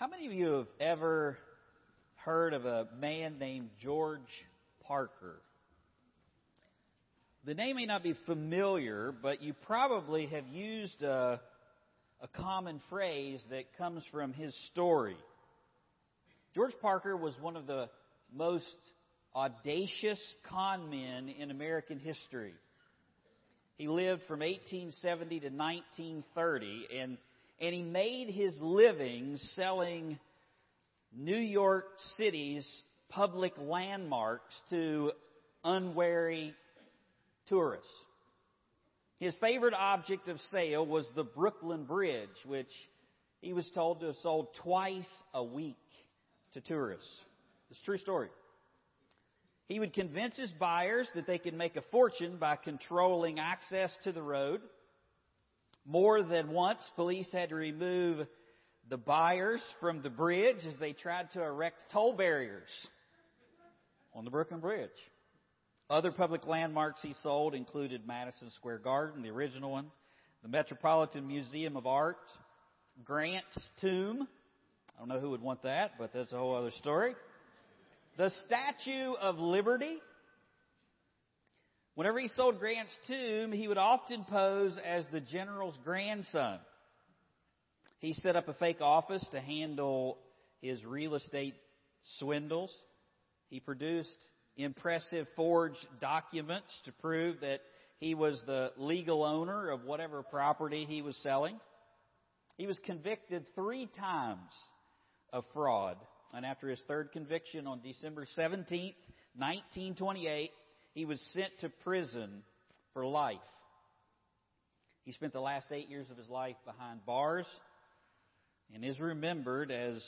How many of you have ever heard of a man named George Parker? The name may not be familiar, but you probably have used a, a common phrase that comes from his story. George Parker was one of the most audacious con men in American history. He lived from 1870 to 1930, and, and he made his living selling New York City's public landmarks to unwary tourists. His favorite object of sale was the Brooklyn Bridge, which he was told to have sold twice a week to tourists. It's a true story. He would convince his buyers that they could make a fortune by controlling access to the road. More than once, police had to remove the buyers from the bridge as they tried to erect toll barriers on the Brooklyn Bridge. Other public landmarks he sold included Madison Square Garden, the original one, the Metropolitan Museum of Art, Grant's tomb. I don't know who would want that, but that's a whole other story. The Statue of Liberty. Whenever he sold Grant's tomb, he would often pose as the general's grandson. He set up a fake office to handle his real estate swindles. He produced impressive forged documents to prove that he was the legal owner of whatever property he was selling. He was convicted three times of fraud and after his third conviction on December 17, 1928, he was sent to prison for life. He spent the last eight years of his life behind bars and is remembered as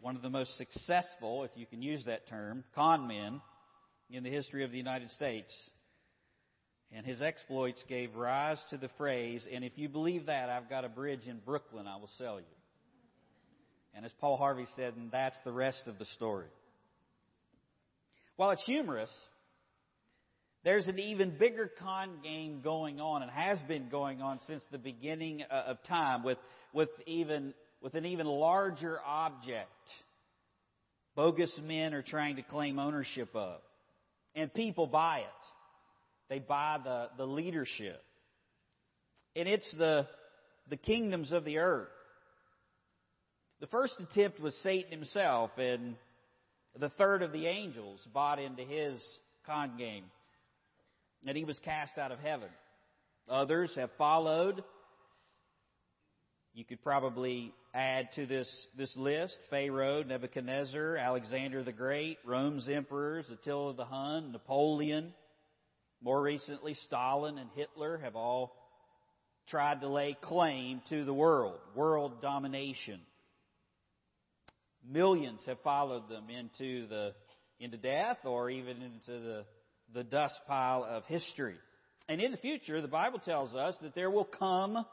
one of the most successful, if you can use that term, con men in the history of the United States. And his exploits gave rise to the phrase, and if you believe that, I've got a bridge in Brooklyn I will sell you. And as Paul Harvey said, and that's the rest of the story. While it's humorous, there's an even bigger con game going on and has been going on since the beginning uh, of time with, with even, with an even larger object. Bogus men are trying to claim ownership of. And people buy it. They buy the, the leadership. And it's the, the kingdoms of the earth the first attempt was Satan himself, and the third of the angels bought into his con game, and he was cast out of heaven. Others have followed. You could probably add to this, this list Pharaoh, Nebuchadnezzar, Alexander the Great, Rome's emperors, Attila the Hun, Napoleon. More recently, Stalin and Hitler have all tried to lay claim to the world, world domination. Millions have followed them into the into death or even into the, the dust pile of history. And in the future, the Bible tells us that there will come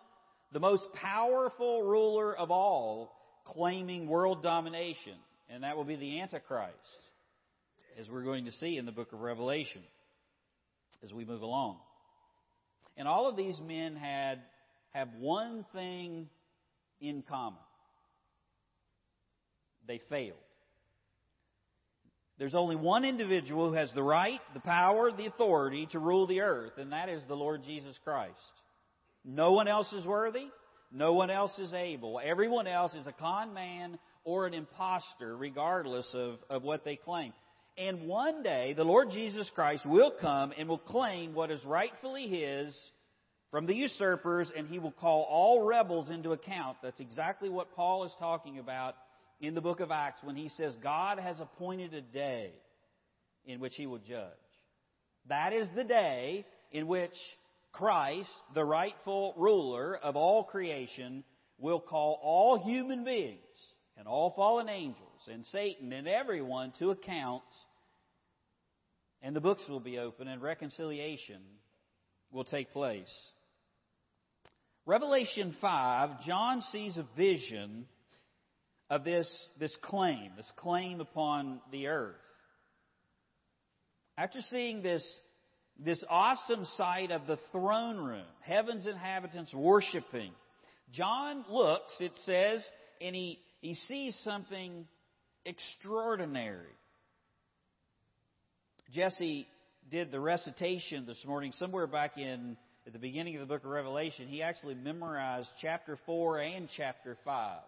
the most powerful ruler of all claiming world domination, and that will be the Antichrist, as we're going to see in the book of Revelation as we move along. And all of these men had have one thing in common they failed. There's only one individual who has the right, the power, the authority to rule the earth, and that is the Lord Jesus Christ. No one else is worthy. No one else is able. Everyone else is a con man or an impostor, regardless of, of what they claim. And one day, the Lord Jesus Christ will come and will claim what is rightfully His from the usurpers, and He will call all rebels into account. That's exactly what Paul is talking about in the book of Acts when he says God has appointed a day in which he will judge. That is the day in which Christ, the rightful ruler of all creation, will call all human beings and all fallen angels and Satan and everyone to account, and the books will be open and reconciliation will take place. Revelation 5, John sees a vision of this, this claim, this claim upon the earth. After seeing this, this awesome sight of the throne room, heaven's inhabitants worshiping, John looks, it says, and he, he sees something extraordinary. Jesse did the recitation this morning somewhere back in at the beginning of the book of Revelation. He actually memorized chapter 4 and chapter 5.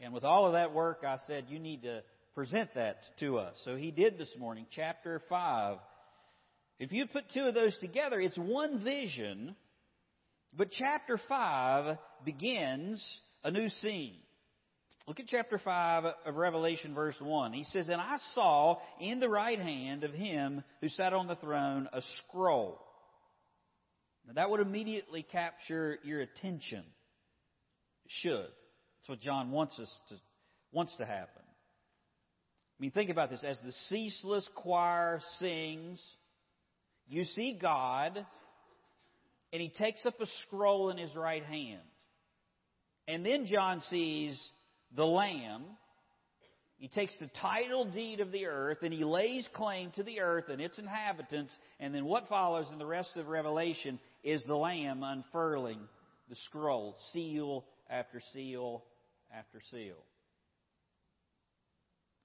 And with all of that work, I said, you need to present that to us. So he did this morning, chapter 5. If you put two of those together, it's one vision, but chapter 5 begins a new scene. Look at chapter 5 of Revelation, verse 1. He says, And I saw in the right hand of him who sat on the throne a scroll. Now, that would immediately capture your attention. It should. That's what John wants us to, wants to happen. I mean, think about this. As the ceaseless choir sings, you see God, and he takes up a scroll in his right hand. And then John sees the Lamb. He takes the title deed of the earth and he lays claim to the earth and its inhabitants. And then what follows in the rest of Revelation is the Lamb unfurling the scroll, seal after seal after seal.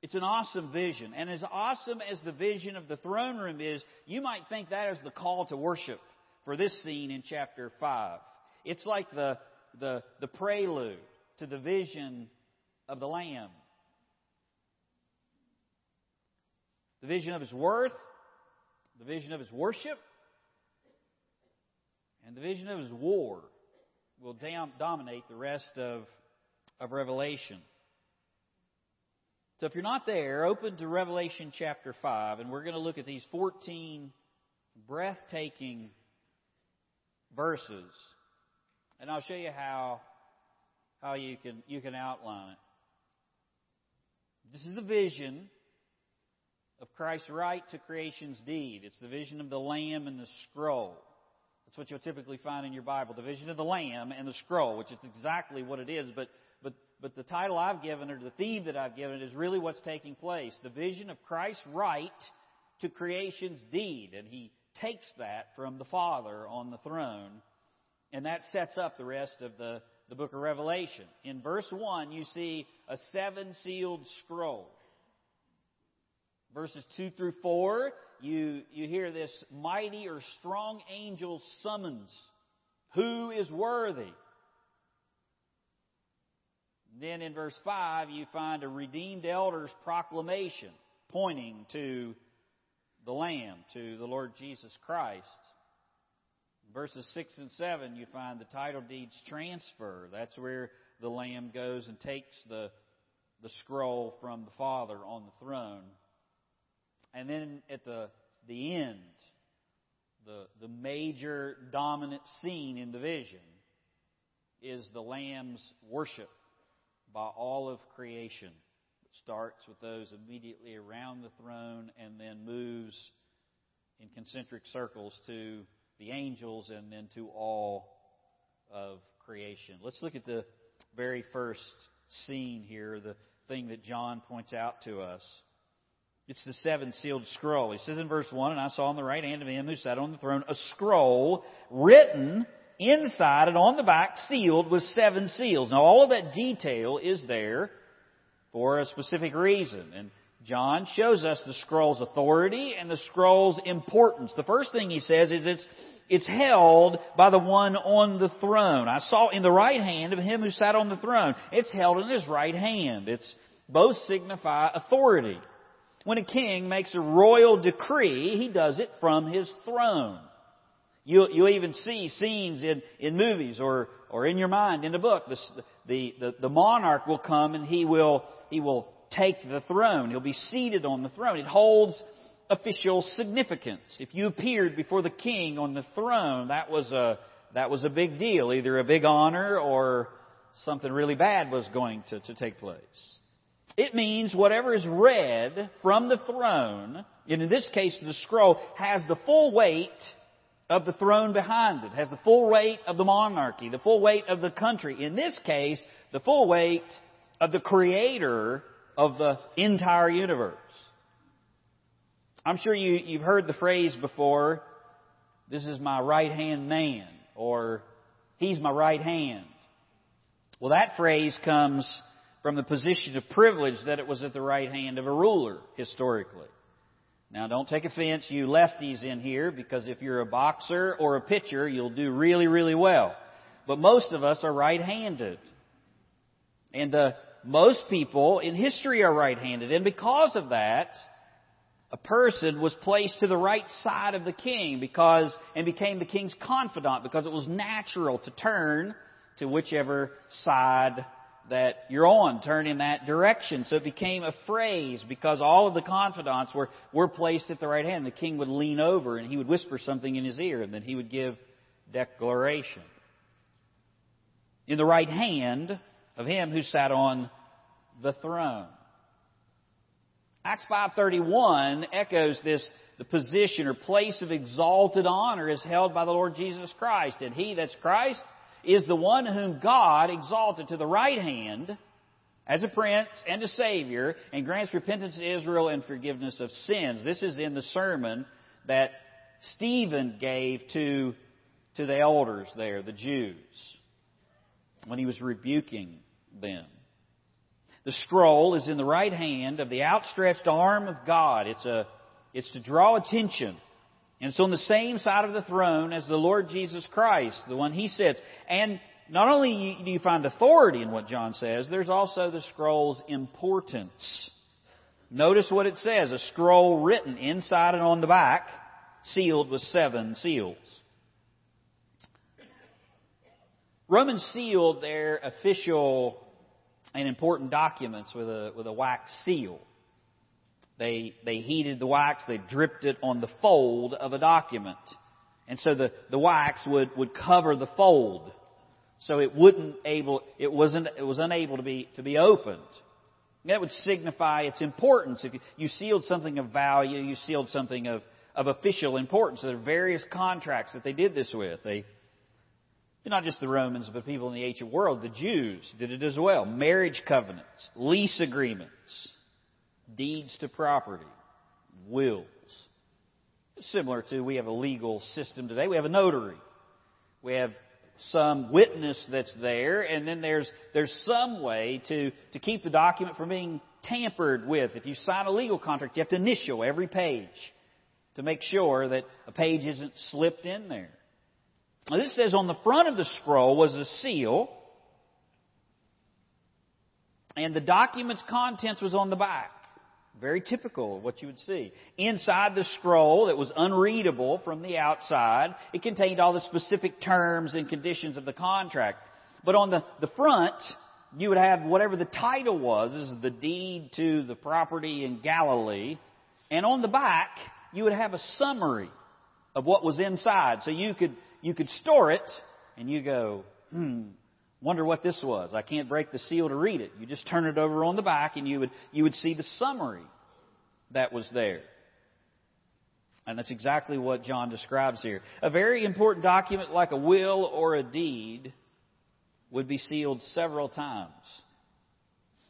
It's an awesome vision. And as awesome as the vision of the throne room is, you might think that is the call to worship for this scene in chapter 5. It's like the, the, the prelude to the vision of the Lamb. The vision of His worth, the vision of His worship, and the vision of His war will dam- dominate the rest of, of Revelation. So if you're not there, open to Revelation chapter 5, and we're going to look at these 14 breathtaking verses. And I'll show you how, how you, can, you can outline it. This is the vision of Christ's right to creation's deed. It's the vision of the Lamb and the scroll. That's what you'll typically find in your Bible. The vision of the Lamb and the scroll, which is exactly what it is, but, but, but the title I've given or the theme that I've given is really what's taking place. The vision of Christ's right to creation's deed. And he takes that from the Father on the throne, and that sets up the rest of the the book of Revelation. In verse 1, you see a seven sealed scroll. Verses 2 through 4, you, you hear this mighty or strong angel summons. Who is worthy? Then in verse 5, you find a redeemed elder's proclamation pointing to the Lamb, to the Lord Jesus Christ verses 6 and 7, you find the title deeds transfer. That's where the Lamb goes and takes the, the scroll from the Father on the throne. And then at the, the end, the, the major dominant scene in the vision is the Lamb's worship by all of creation. It starts with those immediately around the throne and then moves in concentric circles to the angels and then to all of creation. Let's look at the very first scene here, the thing that John points out to us. It's the seven sealed scroll. He says in verse 1, And I saw on the right hand of him who sat on the throne a scroll written inside and on the back, sealed with seven seals. Now, all of that detail is there for a specific reason. And John shows us the scroll's authority and the scroll's importance. The first thing he says is it's, it's held by the one on the throne. I saw in the right hand of him who sat on the throne. It's held in his right hand. It's both signify authority. When a king makes a royal decree, he does it from his throne. You, you even see scenes in, in movies or, or in your mind in a book. The, the, the, the monarch will come and he will, he will take the throne. He'll be seated on the throne. It holds official significance. If you appeared before the king on the throne, that was a, that was a big deal, either a big honor or something really bad was going to, to take place. It means whatever is read from the throne, and in this case the scroll, has the full weight of the throne behind it, has the full weight of the monarchy, the full weight of the country. In this case, the full weight of the creator of the entire universe. I'm sure you, you've heard the phrase before, this is my right hand man, or he's my right hand. Well, that phrase comes from the position of privilege that it was at the right hand of a ruler, historically. Now, don't take offense, you lefties in here, because if you're a boxer or a pitcher, you'll do really, really well. But most of us are right-handed. And uh, most people in history are right-handed. And because of that, a person was placed to the right side of the king because, and became the king's confidant because it was natural to turn to whichever side that you're on. Turn in that direction. So it became a phrase because all of the confidants were, were placed at the right hand. The king would lean over and he would whisper something in his ear and then he would give declaration. In the right hand of him who sat on the throne. Acts 5:31 echoes this the position or place of exalted honor is held by the Lord Jesus Christ and he that's Christ is the one whom God exalted to the right hand as a prince and a savior and grants repentance to Israel and forgiveness of sins. This is in the sermon that Stephen gave to, to the elders there, the Jews, when he was rebuking them. The scroll is in the right hand of the outstretched arm of God. It's a, it's to draw attention and it's on the same side of the throne as the Lord Jesus Christ, the one he sits. And not only do you find authority in what John says, there's also the scroll's importance. Notice what it says, a scroll written inside and on the back, sealed with seven seals. Romans sealed their official and important documents with a, with a wax seal. They, they heated the wax, they dripped it on the fold of a document. And so the, the wax would, would cover the fold. So it wouldn't able, it wasn't, it was unable to be, to be opened. That would signify its importance. If you, you sealed something of value, you sealed something of, of official importance. So there are various contracts that they did this with. They, not just the Romans, but people in the ancient world, the Jews did it as well. Marriage covenants, lease agreements, deeds to property, wills. Similar to, we have a legal system today. We have a notary. We have some witness that's there, and then there's, there's some way to, to keep the document from being tampered with. If you sign a legal contract, you have to initial every page to make sure that a page isn't slipped in there. Now, this says on the front of the scroll was a seal, and the document's contents was on the back. Very typical of what you would see. Inside the scroll that was unreadable from the outside, it contained all the specific terms and conditions of the contract. But on the, the front, you would have whatever the title was, this is the deed to the property in Galilee. And on the back, you would have a summary of what was inside. So you could, you could store it and you go, hmm, wonder what this was. I can't break the seal to read it. You just turn it over on the back and you would, you would see the summary that was there. And that's exactly what John describes here. A very important document like a will or a deed would be sealed several times.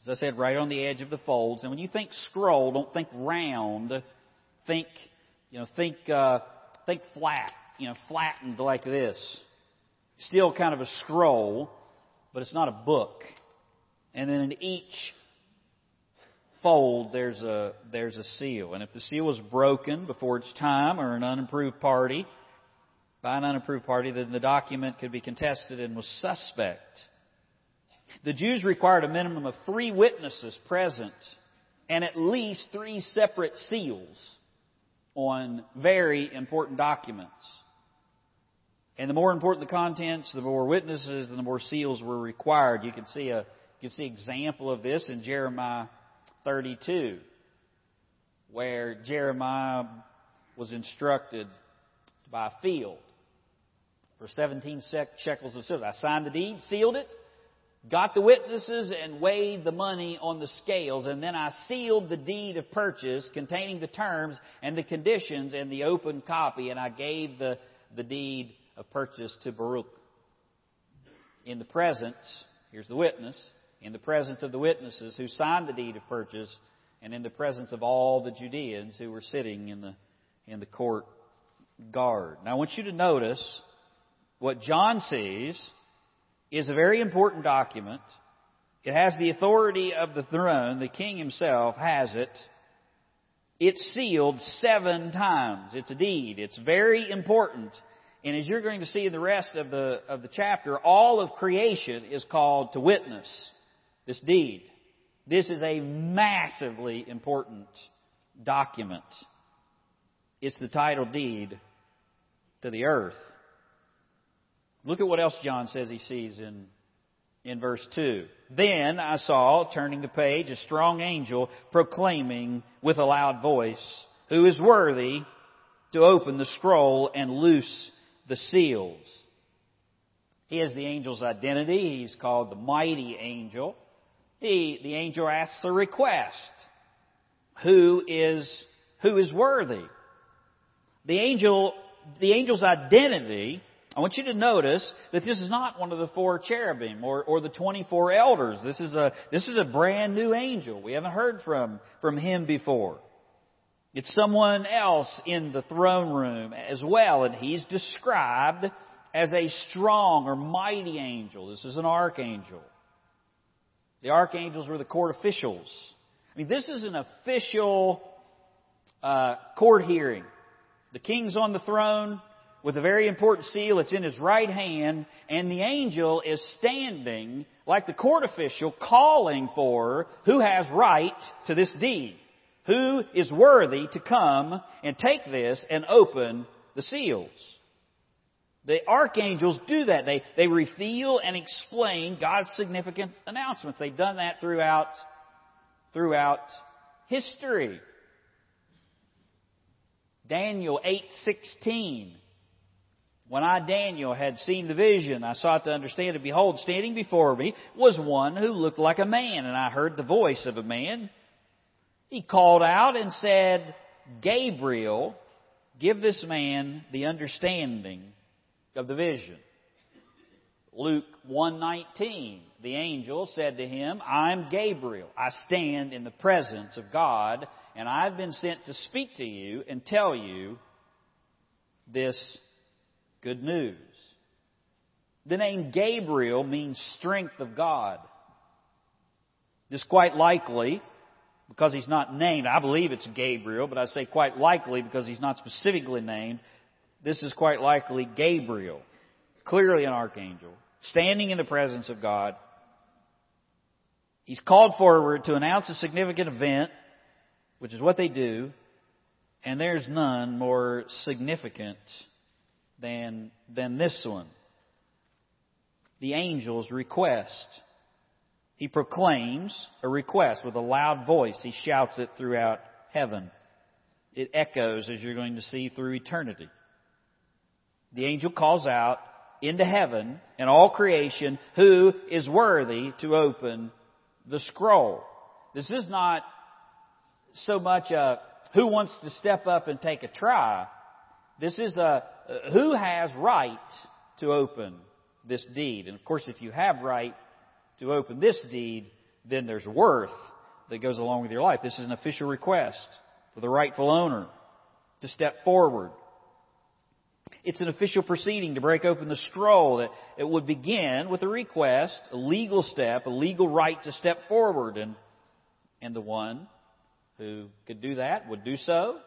As I said, right on the edge of the folds. And when you think scroll, don't think round. Think, you know, think, uh, think flat. You know, flattened like this. Still kind of a scroll but it's not a book. And then in each fold there's a there's a seal. And if the seal was broken before its time or an unapproved party, by an unapproved party, then the document could be contested and was suspect. The Jews required a minimum of three witnesses present and at least three separate seals on very important documents. And the more important the contents, the more witnesses and the more seals were required. You can see a you can see example of this in Jeremiah 32, where Jeremiah was instructed to buy a field for 17 shekels of silver. I signed the deed, sealed it, got the witnesses, and weighed the money on the scales, and then I sealed the deed of purchase containing the terms and the conditions and the open copy, and I gave the, the deed of purchase to Baruch. In the presence, here's the witness, in the presence of the witnesses who signed the deed of purchase, and in the presence of all the Judeans who were sitting in the, in the court guard. Now I want you to notice what John sees is a very important document It has the authority of the throne. The king himself has it. It's sealed seven times. It's a deed. It's very important. And as you're going to see in the rest of the, of the chapter, all of creation is called to witness this deed. This is a massively important document. It's the title deed to the earth. Look at what else John says he sees in, in verse 2. Then I saw, turning the page, a strong angel proclaiming with a loud voice, Who is worthy to open the scroll and loose the seals? He has the angel's identity. He's called the mighty angel. The, the angel asks a request. Who is, who is worthy? The angel, the angel's identity I want you to notice that this is not one of the four cherubim or, or the 24 elders. This is a, this is a brand new angel. We haven't heard from, from him before. It's someone else in the throne room as well, and he's described as a strong or mighty angel. This is an archangel. The archangels were the court officials. I mean, this is an official uh, court hearing. The king's on the throne with a very important seal. It's in his right hand, and the angel is standing like the court official calling for who has right to this deed. Who is worthy to come and take this and open the seals? The archangels do that. They, they reveal and explain God's significant announcements. They've done that throughout, throughout history. Daniel 8:16 when I, Daniel, had seen the vision, I sought to understand it. Behold, standing before me was one who looked like a man, and I heard the voice of a man. He called out and said, Gabriel, give this man the understanding of the vision. Luke 119, the angel said to him, I'm Gabriel. I stand in the presence of God, and I've been sent to speak to you and tell you this good news. The name Gabriel means strength of God. This quite likely, because he's not named, I believe it's Gabriel, but I say quite likely because he's not specifically named. This is quite likely Gabriel, clearly an archangel, standing in the presence of God. He's called forward to announce a significant event, which is what they do, and there's none more significant than, than this one. The angel's request. He proclaims a request with a loud voice. He shouts it throughout heaven. It echoes, as you're going to see, through eternity. The angel calls out into heaven and all creation who is worthy to open the scroll. This is not so much a who wants to step up and take a try. This is a who has right to open this deed? And of course, if you have right to open this deed, then there's worth that goes along with your life. This is an official request for the rightful owner to step forward. It's an official proceeding to break open the scroll that it would begin with a request, a legal step, a legal right to step forward and and the one who could do that would do so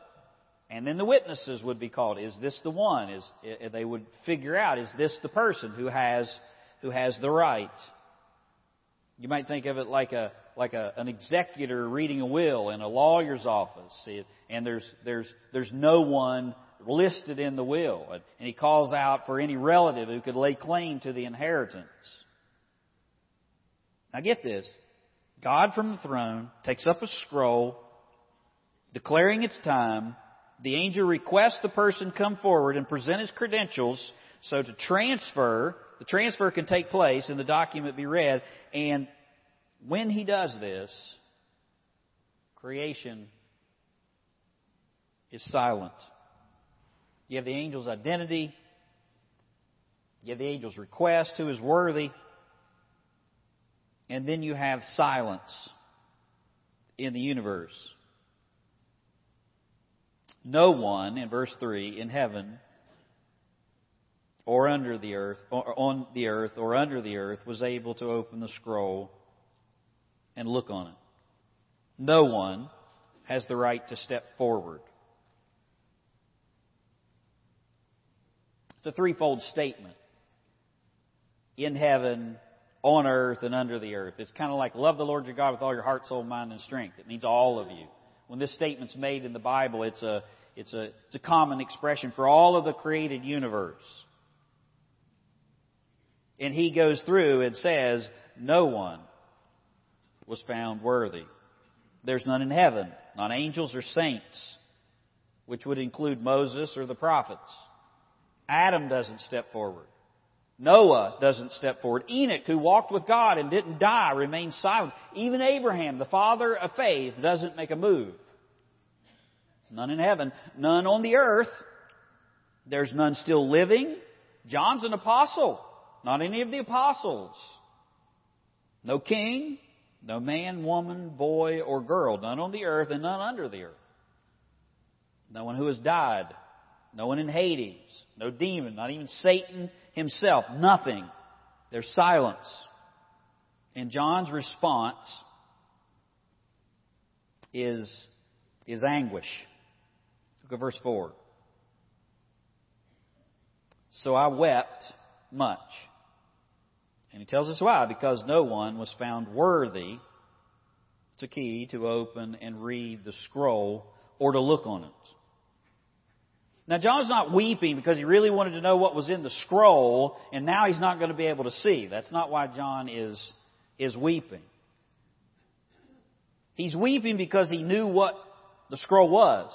and then the witnesses would be called. Is this the one? Is, eh, eh, they would figure out, is this the person who has, who has the right? You might think of it like a, like a, an executor reading a will in a lawyer's office. And there's, there's, there's no one listed in the will. And he calls out for any relative who could lay claim to the inheritance. Now get this. God from the throne takes up a scroll, declaring its time, the angel requests the person come forward and present his credentials so to transfer, the transfer can take place and the document be read. And when he does this, creation is silent. You have the angel's identity. You have the angel's request, who is worthy. And then you have silence in the universe no one, in verse 3, in heaven or under the earth, or on the earth or under the earth, was able to open the scroll and look on it. No one has the right to step forward. It's a threefold statement. In heaven, on earth, and under the earth. It's kind of like love the Lord your God with all your heart, soul, mind, and strength. It means all of you. When this statement's made in the Bible, it's a, it's a, it's a common expression for all of the created universe. And he goes through and says, no one was found worthy. There's none in heaven, not angels or saints, which would include Moses or the prophets. Adam doesn't step forward. Noah doesn't step forward. Enoch, who walked with God and didn't die, remains silent. Even Abraham, the father of faith, doesn't make a move. None in heaven, none on the earth. There's none still living. John's an apostle, not any of the apostles. No king, no man, woman, boy, or girl, none on the earth and none under the earth. No one who has died, no one in Hades, no demon, not even Satan himself, nothing. There's silence. And John's response is, is anguish. Look at verse 4. So I wept much. And he tells us why. Because no one was found worthy. to key to open and read the scroll or to look on it. Now, John's not weeping because he really wanted to know what was in the scroll, and now he's not going to be able to see. That's not why John is, is weeping. He's weeping because he knew what the scroll was.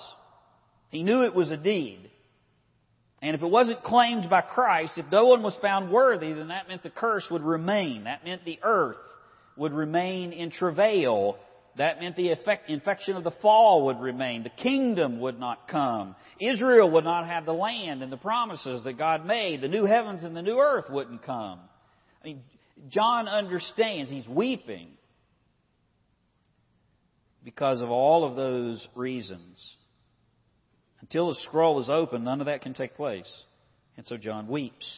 He knew it was a deed. And if it wasn't claimed by Christ, if no one was found worthy, then that meant the curse would remain. That meant the earth would remain in travail that meant the effect, infection of the fall would remain. The kingdom would not come. Israel would not have the land and the promises that God made. The new heavens and the new earth wouldn't come. I mean, John understands. He's weeping because of all of those reasons. Until the scroll is open, none of that can take place. And so John weeps.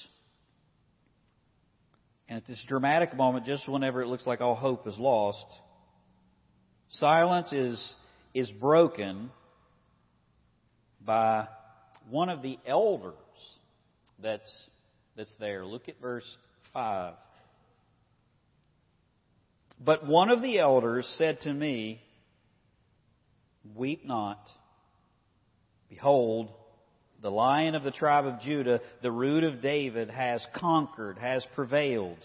And at this dramatic moment, just whenever it looks like all hope is lost, Silence is, is broken by one of the elders that's, that's there. Look at verse 5. But one of the elders said to me, Weep not. Behold, the lion of the tribe of Judah, the root of David, has conquered, has prevailed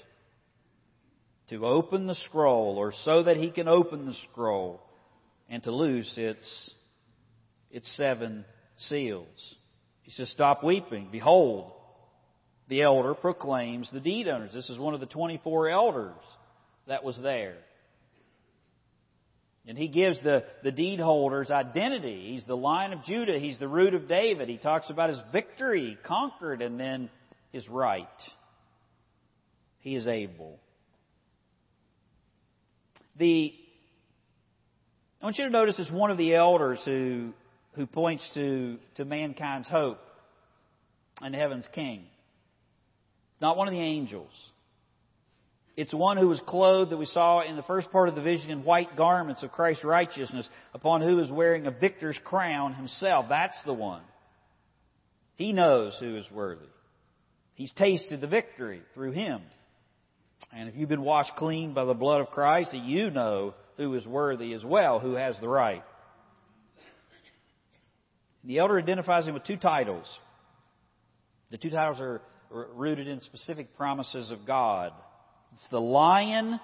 to open the scroll or so that he can open the scroll and to loose its, its seven seals. He says, Stop weeping. Behold, the elder proclaims the deed owners. This is one of the 24 elders that was there. And he gives the, the deed holders identity. He's the lion of Judah. He's the root of David. He talks about his victory, conquered, and then his right. He is able. The, I want you to notice it's one of the elders who, who points to, to mankind's hope and heaven's king. Not one of the angels. It's one who was clothed that we saw in the first part of the vision in white garments of Christ's righteousness, upon who is wearing a victor's crown himself. That's the one. He knows who is worthy. He's tasted the victory through him. And if you've been washed clean by the blood of Christ, you know who is worthy as well, who has the right. The elder identifies him with two titles. The two titles are rooted in specific promises of God. It's the lion.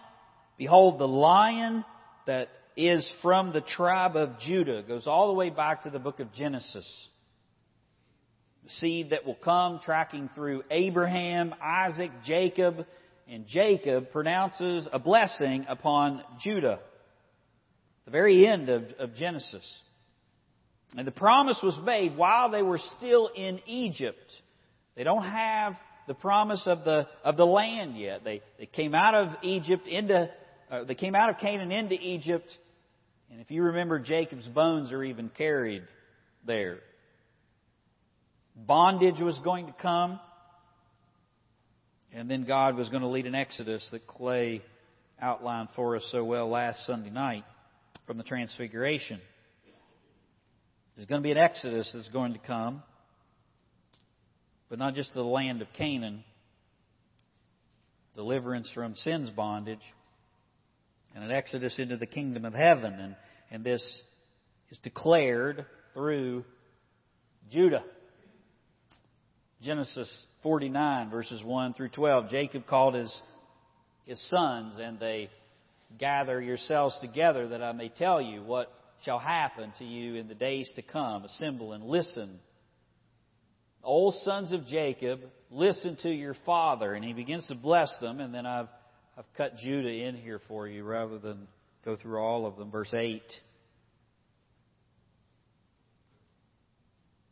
Behold, the lion that is from the tribe of Judah. It goes all the way back to the book of Genesis. The seed that will come tracking through Abraham, Isaac, Jacob, and Jacob pronounces a blessing upon Judah. The very end of, of Genesis. And the promise was made while they were still in Egypt. They don't have the promise of the of the land yet. They they came out of Egypt into uh, they came out of Canaan into Egypt, and if you remember, Jacob's bones are even carried there. Bondage was going to come. And then God was going to lead an exodus that clay outlined for us so well last Sunday night from the Transfiguration. There's going to be an exodus that's going to come, but not just the land of Canaan, deliverance from sin's bondage, and an exodus into the kingdom of heaven. And, and this is declared through Judah. Genesis 49, verses 1 through 12. Jacob called his, his sons, and they gather yourselves together that I may tell you what shall happen to you in the days to come. Assemble and listen. O sons of Jacob, listen to your father. And he begins to bless them, and then I've, I've cut Judah in here for you rather than go through all of them. Verse 8.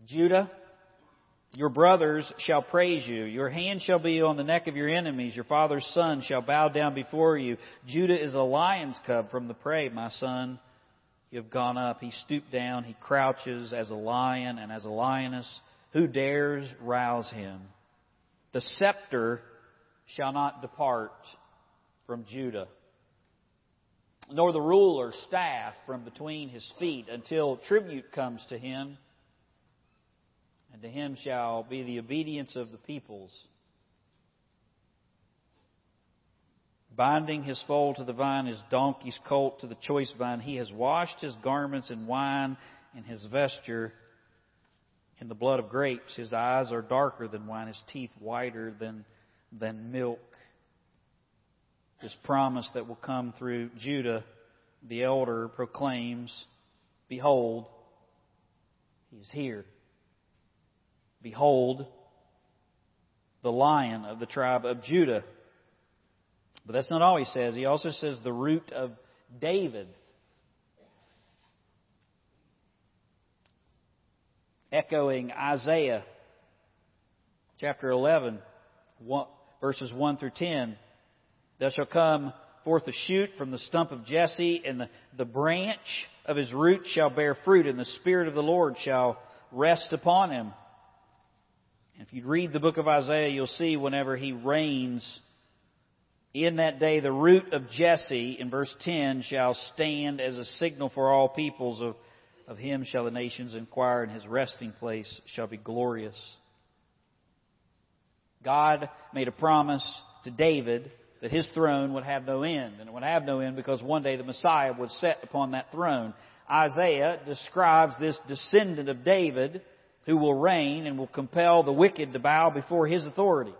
Judah, your brothers shall praise you. Your hand shall be on the neck of your enemies. Your father's son shall bow down before you. Judah is a lion's cub from the prey, my son. You have gone up. He stooped down. He crouches as a lion and as a lioness. Who dares rouse him? The scepter shall not depart from Judah, nor the ruler's staff from between his feet until tribute comes to him and to him shall be the obedience of the peoples. Binding his foal to the vine, his donkey's colt to the choice vine, he has washed his garments in wine and his vesture in the blood of grapes. His eyes are darker than wine, his teeth whiter than, than milk. This promise that will come through Judah, the elder proclaims, Behold, he is here. Behold, the lion of the tribe of Judah. But that's not all he says. He also says the root of David. Echoing Isaiah chapter 11, verses 1 through 10. There shall come forth a shoot from the stump of Jesse, and the, the branch of his root shall bear fruit, and the Spirit of the Lord shall rest upon him if you read the book of Isaiah, you'll see whenever he reigns in that day, the root of Jesse, in verse 10, shall stand as a signal for all peoples. Of, of him shall the nations inquire, and his resting place shall be glorious. God made a promise to David that his throne would have no end, and it would have no end because one day the Messiah would sit upon that throne. Isaiah describes this descendant of David who will reign and will compel the wicked to bow before his authority.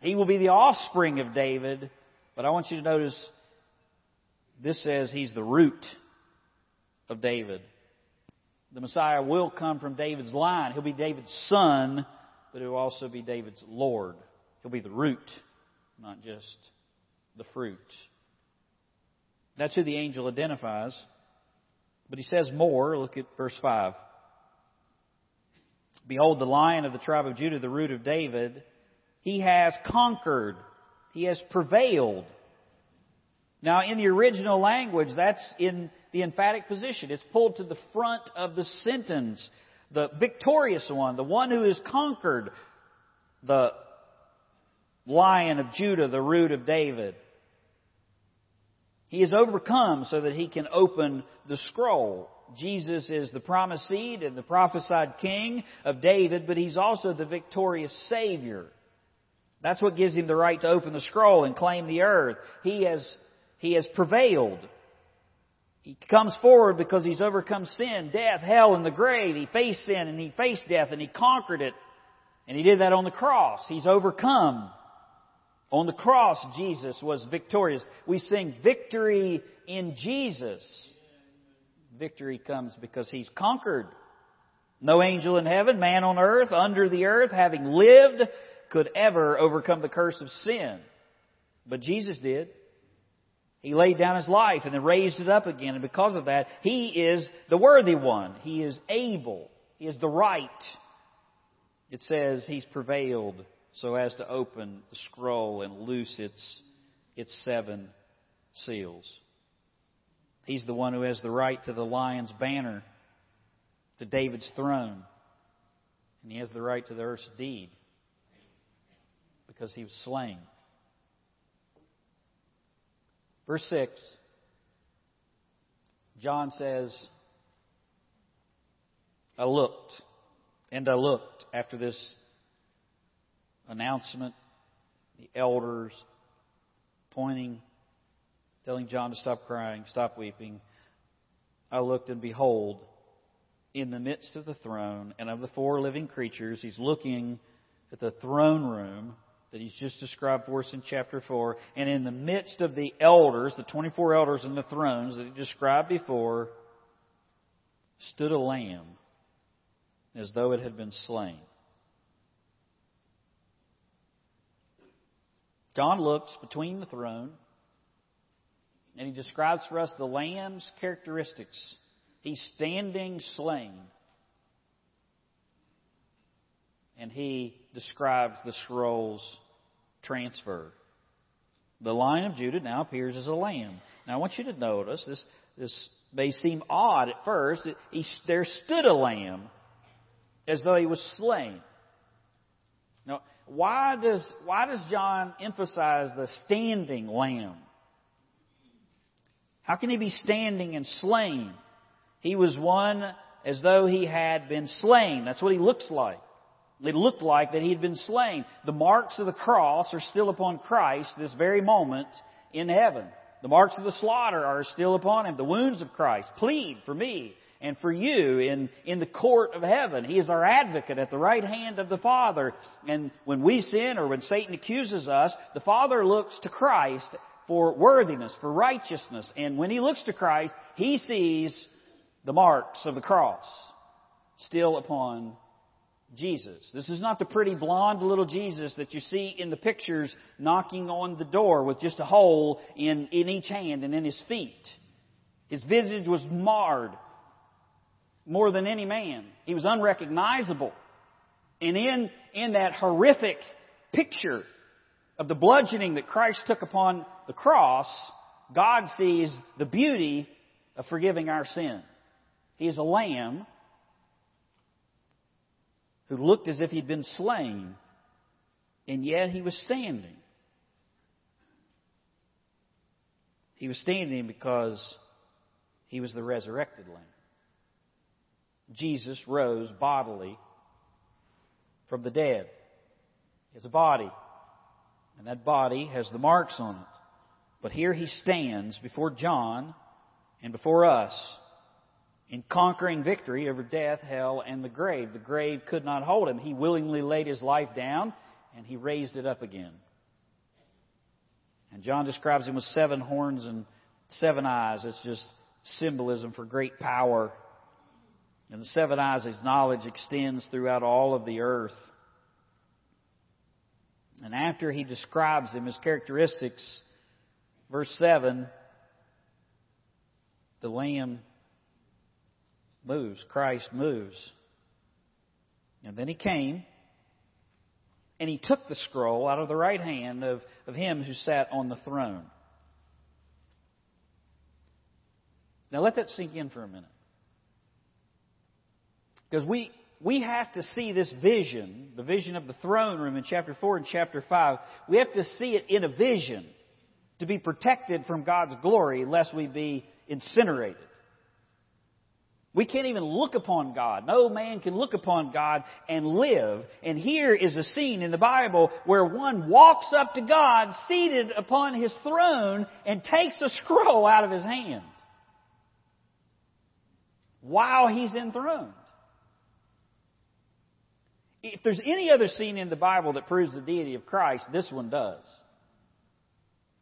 He will be the offspring of David, but I want you to notice this says he's the root of David. The Messiah will come from David's line. He'll be David's son, but he'll also be David's Lord. He'll be the root, not just the fruit. That's who the angel identifies. But he says more. Look at verse 5. Behold, the lion of the tribe of Judah, the root of David, he has conquered. He has prevailed. Now, in the original language, that's in the emphatic position. It's pulled to the front of the sentence. The victorious one, the one who has conquered the lion of Judah, the root of David. He is overcome so that he can open the scroll. Jesus is the promised seed and the prophesied king of David, but he's also the victorious Savior. That's what gives him the right to open the scroll and claim the earth. He has, he has prevailed. He comes forward because he's overcome sin, death, hell, and the grave. He faced sin and he faced death and he conquered it. And he did that on the cross. He's overcome. On the cross, Jesus was victorious. We sing victory in Jesus victory comes because he's conquered. No angel in heaven, man on earth, under the earth, having lived, could ever overcome the curse of sin. But Jesus did. He laid down his life and then raised it up again. And because of that, he is the worthy one. He is able. He is the right. It says he's prevailed so as to open the scroll and loose its, its seven seals. He's the one who has the right to the lion's banner, to David's throne. And he has the right to the earth's deed because he was slain. Verse 6, John says, I looked, and I looked after this announcement, the elders pointing, telling John to stop crying, stop weeping. I looked, and behold, in the midst of the throne and of the four living creatures, he's looking at the throne room that he's just described for us in chapter 4. And in the midst of the elders, the 24 elders and the thrones that he described before, stood a lamb as though it had been slain. John looks between the throne and he describes for us the lamb's characteristics. He's standing slain. And he describes the scroll's transfer. The Lion of Judah now appears as a lamb. Now I want you to notice this, this may seem odd at first. He, there stood a lamb as though he was slain. Now, why does, why does John emphasize the standing lamb? How can he be standing and slain? He was one as though he had been slain. That's what he looks like. It looked like that he had been slain. The marks of the cross are still upon Christ this very moment in heaven. The marks of the slaughter are still upon him. The wounds of Christ plead for me and for you in, in the court of heaven. He is our advocate at the right hand of the Father. And when we sin or when Satan accuses us, the Father looks to Christ for worthiness, for righteousness. And when he looks to Christ, he sees the marks of the cross still upon Jesus. This is not the pretty blonde little Jesus that you see in the pictures knocking on the door with just a hole in, in each hand and in his feet. His visage was marred more than any man. He was unrecognizable. And in, in that horrific picture of the bludgeoning that Christ took upon the cross, God sees the beauty of forgiving our sin. He is a lamb who looked as if he'd been slain, and yet he was standing. He was standing because he was the resurrected lamb. Jesus rose bodily from the dead. He has a body, and that body has the marks on it. But here he stands before John and before us in conquering victory over death, hell, and the grave. The grave could not hold him. He willingly laid his life down and he raised it up again. And John describes him with seven horns and seven eyes. It's just symbolism for great power and the seven eyes, his knowledge extends throughout all of the earth. And after he describes him, his characteristics, verse 7, the Lamb moves, Christ moves. And then he came, and he took the scroll out of the right hand of, of him who sat on the throne. Now let that sink in for a minute. Because we, we have to see this vision, the vision of the throne room in chapter 4 and chapter 5. We have to see it in a vision to be protected from God's glory lest we be incinerated. We can't even look upon God. No man can look upon God and live. And here is a scene in the Bible where one walks up to God seated upon his throne and takes a scroll out of his hand while he's enthroned if there's any other scene in the Bible that proves the deity of Christ, this one does.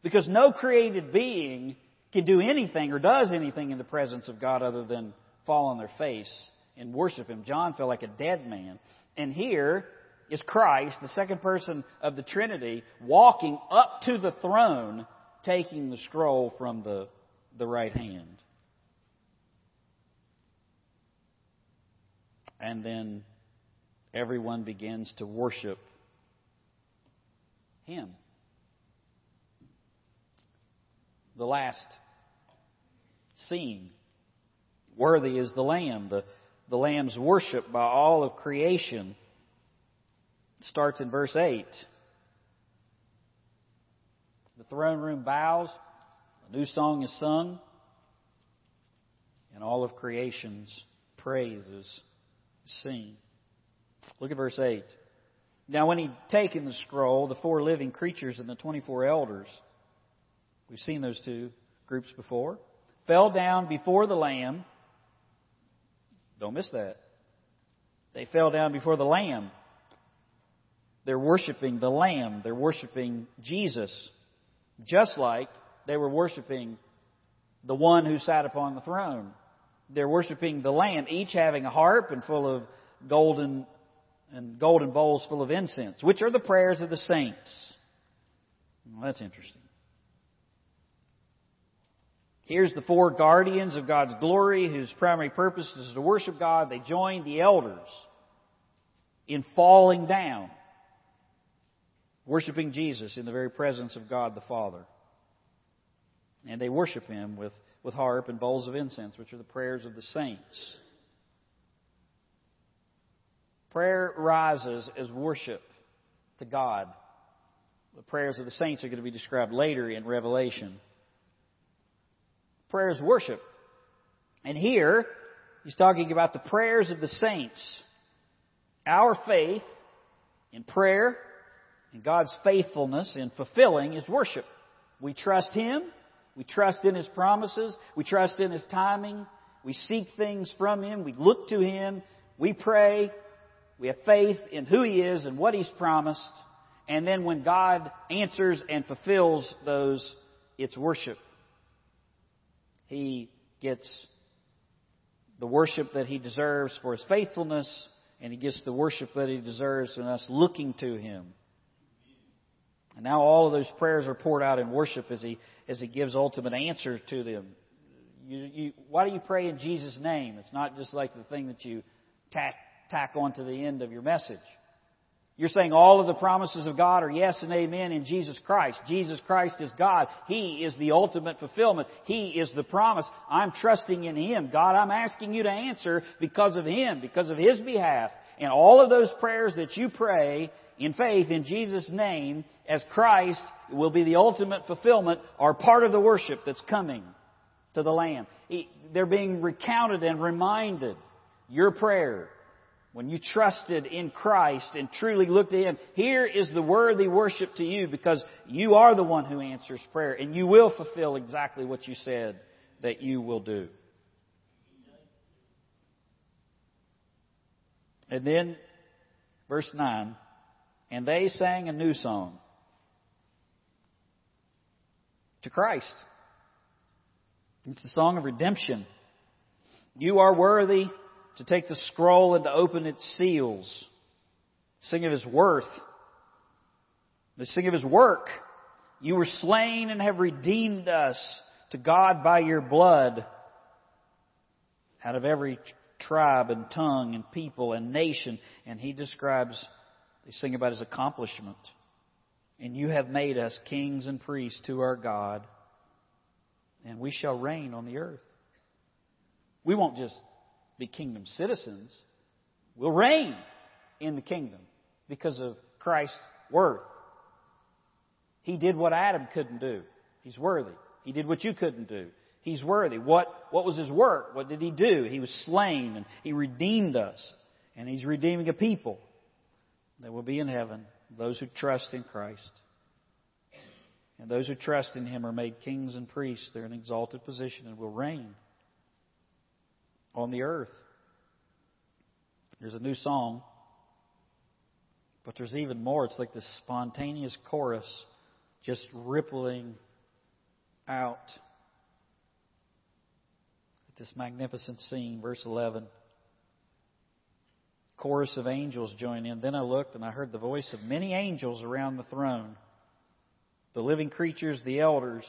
Because no created being can do anything or does anything in the presence of God other than fall on their face and worship Him. John felt like a dead man. And here is Christ, the second person of the Trinity, walking up to the throne, taking the scroll from the, the right hand. And then everyone begins to worship Him. The last scene worthy is the Lamb, the, the Lamb's worship by all of creation starts in verse 8. The throne room bows, A new song is sung, and all of creation's praise is seen. Look at verse 8. Now, when he'd taken the scroll, the four living creatures and the 24 elders, we've seen those two groups before, fell down before the Lamb. Don't miss that. They fell down before the Lamb. They're worshiping the Lamb. They're worshiping Jesus, just like they were worshiping the one who sat upon the throne. They're worshiping the Lamb, each having a harp and full of golden and golden bowls full of incense, which are the prayers of the saints. Well, that's interesting. Here's the four guardians of God's glory whose primary purpose is to worship God. They join the elders in falling down, worshiping Jesus in the very presence of God the Father. And they worship Him with, with harp and bowls of incense, which are the prayers of the saints. Prayer rises as worship to God. The prayers of the saints are going to be described later in Revelation. Prayer is worship. And here, he's talking about the prayers of the saints. Our faith in prayer and God's faithfulness in fulfilling is worship. We trust Him. We trust in His promises. We trust in His timing. We seek things from Him. We look to Him. We pray. We have faith in who He is and what He's promised. And then when God answers and fulfills those, it's worship. He gets the worship that He deserves for His faithfulness, and He gets the worship that He deserves in us looking to Him. And now all of those prayers are poured out in worship as He, as he gives ultimate answer to them. You, you, why do you pray in Jesus' name? It's not just like the thing that you tack tack on to the end of your message. You're saying all of the promises of God are yes and amen in Jesus Christ. Jesus Christ is God. He is the ultimate fulfillment. He is the promise. I'm trusting in Him. God, I'm asking you to answer because of Him, because of His behalf. And all of those prayers that you pray in faith in Jesus' name as Christ will be the ultimate fulfillment are part of the worship that's coming to the Lamb. They're being recounted and reminded. Your prayer, when you trusted in Christ and truly looked to Him, here is the worthy worship to you because you are the one who answers prayer and you will fulfill exactly what you said that you will do. And then, verse 9, and they sang a new song to Christ. It's the song of redemption. You are worthy to take the scroll and to open its seals. Sing of his worth. They sing of his work. You were slain and have redeemed us to God by your blood out of every tribe and tongue and people and nation. And he describes, they sing about his accomplishment. And you have made us kings and priests to our God, and we shall reign on the earth. We won't just be kingdom citizens, we'll reign in the kingdom because of Christ's worth. He did what Adam couldn't do. He's worthy. He did what you couldn't do. He's worthy. What, what was his work? What did he do? He was slain and he redeemed us. And he's redeeming a people that will be in heaven, those who trust in Christ. And those who trust in him are made kings and priests. They're in an exalted position and will reign on the earth. There's a new song, but there's even more. It's like this spontaneous chorus just rippling out at this magnificent scene. Verse 11. Chorus of angels join in. Then I looked and I heard the voice of many angels around the throne the living creatures, the elders.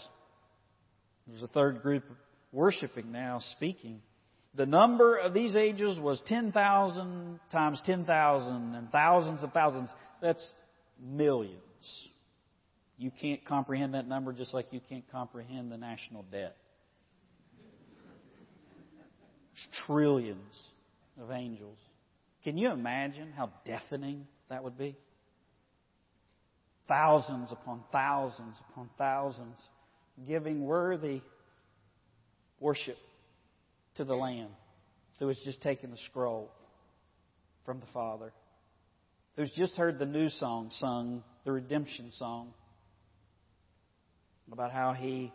There's a third group worshiping now, speaking. The number of these ages was 10,000 times 10,000 and thousands of thousands. That's millions. You can't comprehend that number just like you can't comprehend the national debt. There's trillions of angels. Can you imagine how deafening that would be? Thousands upon thousands upon thousands giving worthy worship to the Lamb who has just taken the scroll from the Father, who's just heard the new song sung, the redemption song, about how he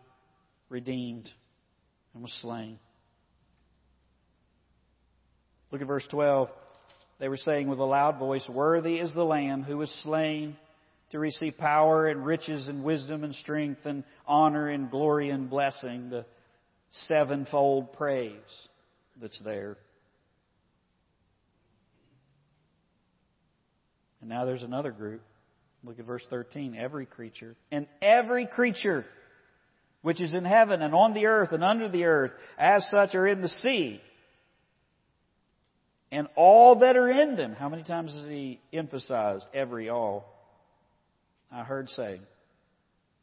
redeemed and was slain. Look at verse 12. They were saying with a loud voice, Worthy is the Lamb who was slain to receive power and riches and wisdom and strength and honor and glory and blessing, the sevenfold praise that's there. And now there's another group. Look at verse 13. Every creature. And every creature which is in heaven and on the earth and under the earth, as such are in the sea. And all that are in them. How many times has he emphasized every all? I heard say,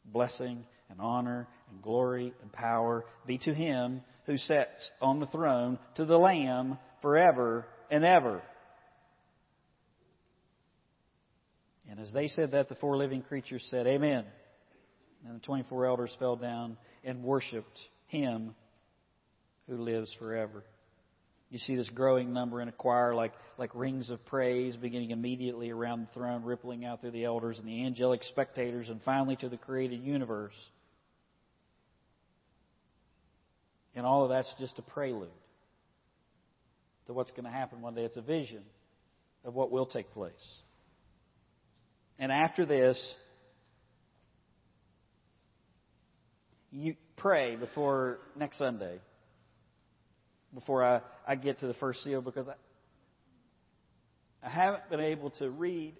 blessing and honor and glory and power be to him who sits on the throne, to the Lamb forever and ever. And as they said that, the four living creatures said, Amen. And the 24 elders fell down and worshiped him who lives forever. You see this growing number in a choir like, like rings of praise beginning immediately around the throne, rippling out through the elders and the angelic spectators, and finally to the created universe. And all of that's just a prelude to what's going to happen one day. It's a vision of what will take place. And after this, you pray before next Sunday before I, I get to the first seal because I, I haven't been able to read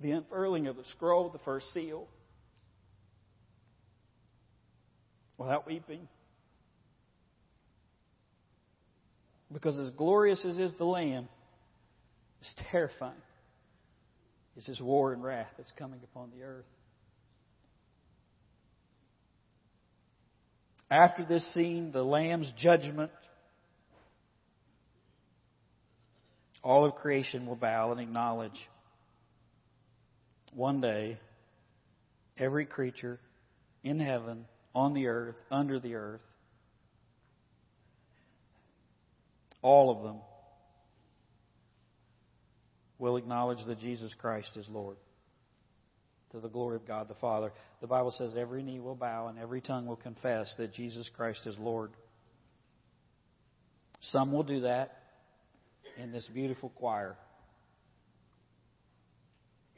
the unfurling of the scroll, the first seal, without weeping. Because as glorious as is the Lamb, it's terrifying is this war and wrath that's coming upon the earth. After this scene, the Lamb's judgment, all of creation will bow and acknowledge one day every creature in heaven, on the earth, under the earth, all of them will acknowledge that Jesus Christ is Lord to the glory of God the Father. The Bible says every knee will bow and every tongue will confess that Jesus Christ is Lord. Some will do that in this beautiful choir.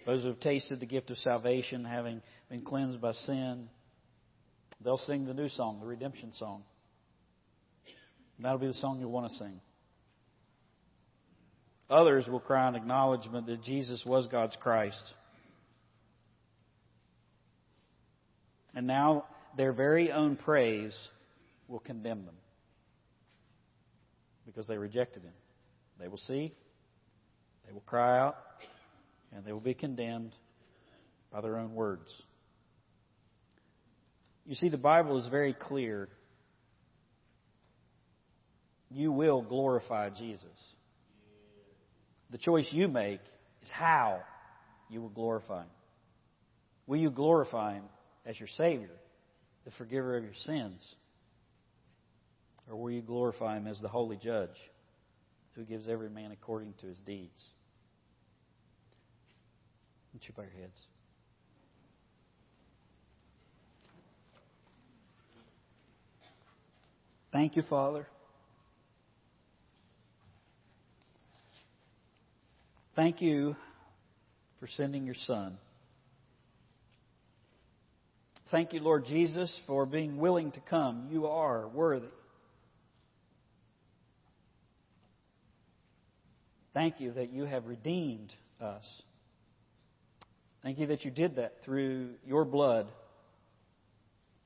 Those who have tasted the gift of salvation, having been cleansed by sin, they'll sing the new song, the redemption song. And that'll be the song you'll want to sing. Others will cry in acknowledgement that Jesus was God's Christ. And now their very own praise will condemn them because they rejected Him. They will see, they will cry out, and they will be condemned by their own words. You see, the Bible is very clear. You will glorify Jesus. The choice you make is how you will glorify Him. Will you glorify Him as your Savior, the forgiver of your sins? Or will you glorify Him as the holy judge who gives every man according to his deeds? You bow your heads? Thank you, Father. Thank you for sending your Son. Thank you, Lord Jesus, for being willing to come. You are worthy. Thank you that you have redeemed us. Thank you that you did that through your blood.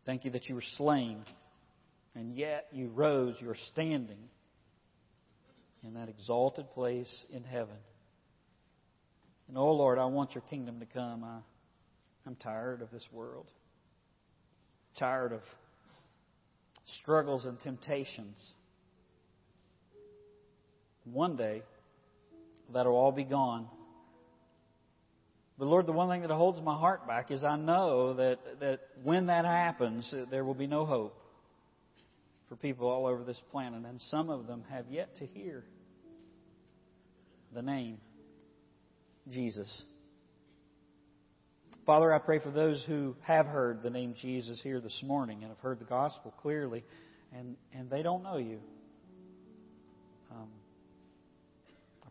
Thank you that you were slain, and yet you rose. You're standing in that exalted place in heaven. And oh Lord, I want your kingdom to come. I, I'm tired of this world. Tired of struggles and temptations. One day, that'll all be gone. But Lord, the one thing that holds my heart back is I know that, that when that happens, there will be no hope for people all over this planet, and some of them have yet to hear the name Jesus. Father, I pray for those who have heard the name Jesus here this morning and have heard the gospel clearly, and, and they don't know you. Um,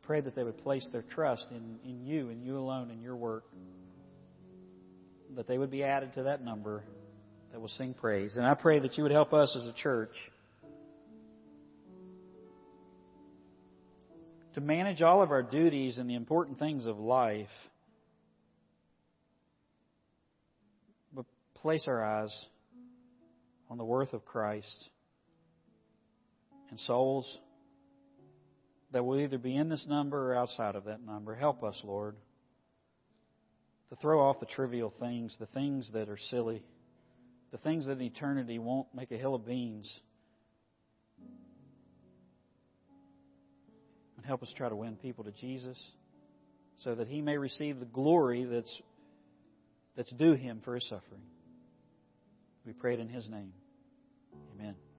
I pray that they would place their trust in, in you and you alone and your work, that they would be added to that number that will sing praise. And I pray that you would help us as a church to manage all of our duties and the important things of life, but place our eyes on the worth of Christ and souls that will either be in this number or outside of that number. Help us, Lord, to throw off the trivial things, the things that are silly, the things that in eternity won't make a hill of beans. And help us try to win people to Jesus so that he may receive the glory that's, that's due him for his suffering. We pray it in his name. Amen.